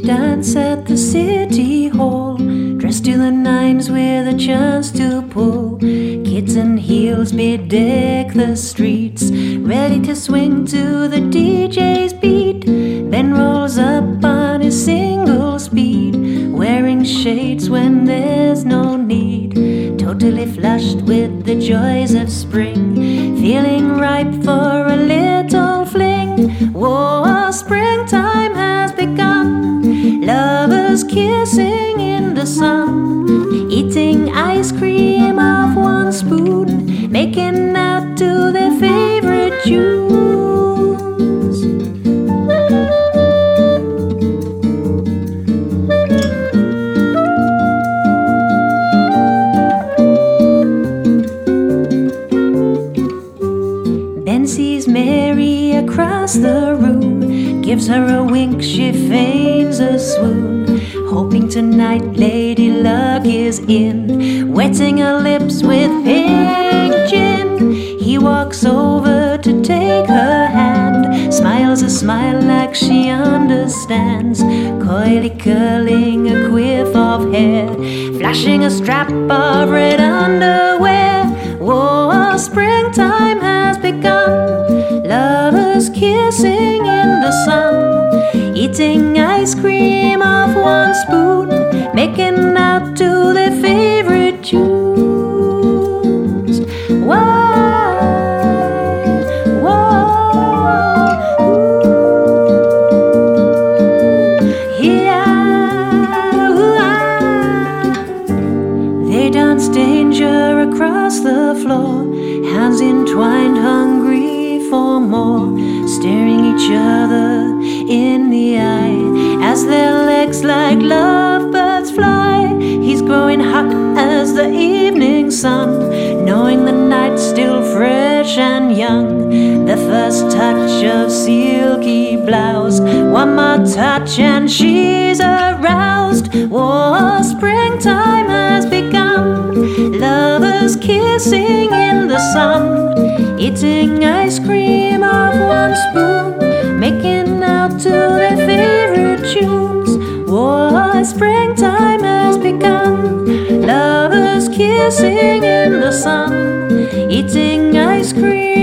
dance at the city hall. Dressed to the nines with a chance to pull. Kids in heels bedeck the streets, ready to swing to the DJ's beat. Ben rolls up on his single speed, wearing shades when there's no need. Totally flushed with the joys of spring, feeling ripe for a little fling. Lovers kissing in the sun, eating ice cream off one spoon, making out to their favorite tunes. Ben sees Mary across the room, gives her a wink, she feigns a swoon. Hoping tonight Lady Luck is in, wetting her lips with pink gin. He walks over to take her hand, smiles a smile like she understands. Coyly curling a quiff of hair, flashing a strap of red underwear. Whoa, springtime has begun. Ice cream off one spoon, making out to their favorite tunes. Why? Whoa, ooh, yeah, ooh, ah. They dance danger across the floor, hands entwined, hungry for more, staring each other in the eye as their legs like lovebirds fly. He's growing hot as the evening sun, knowing the night's still fresh and young. The first touch of silky blouse, one more touch and she's aroused. Whoa, springtime has begun. Lovers kissing in the sun, eating ice cream springtime has begun. Lovers kissing in the sun, eating ice cream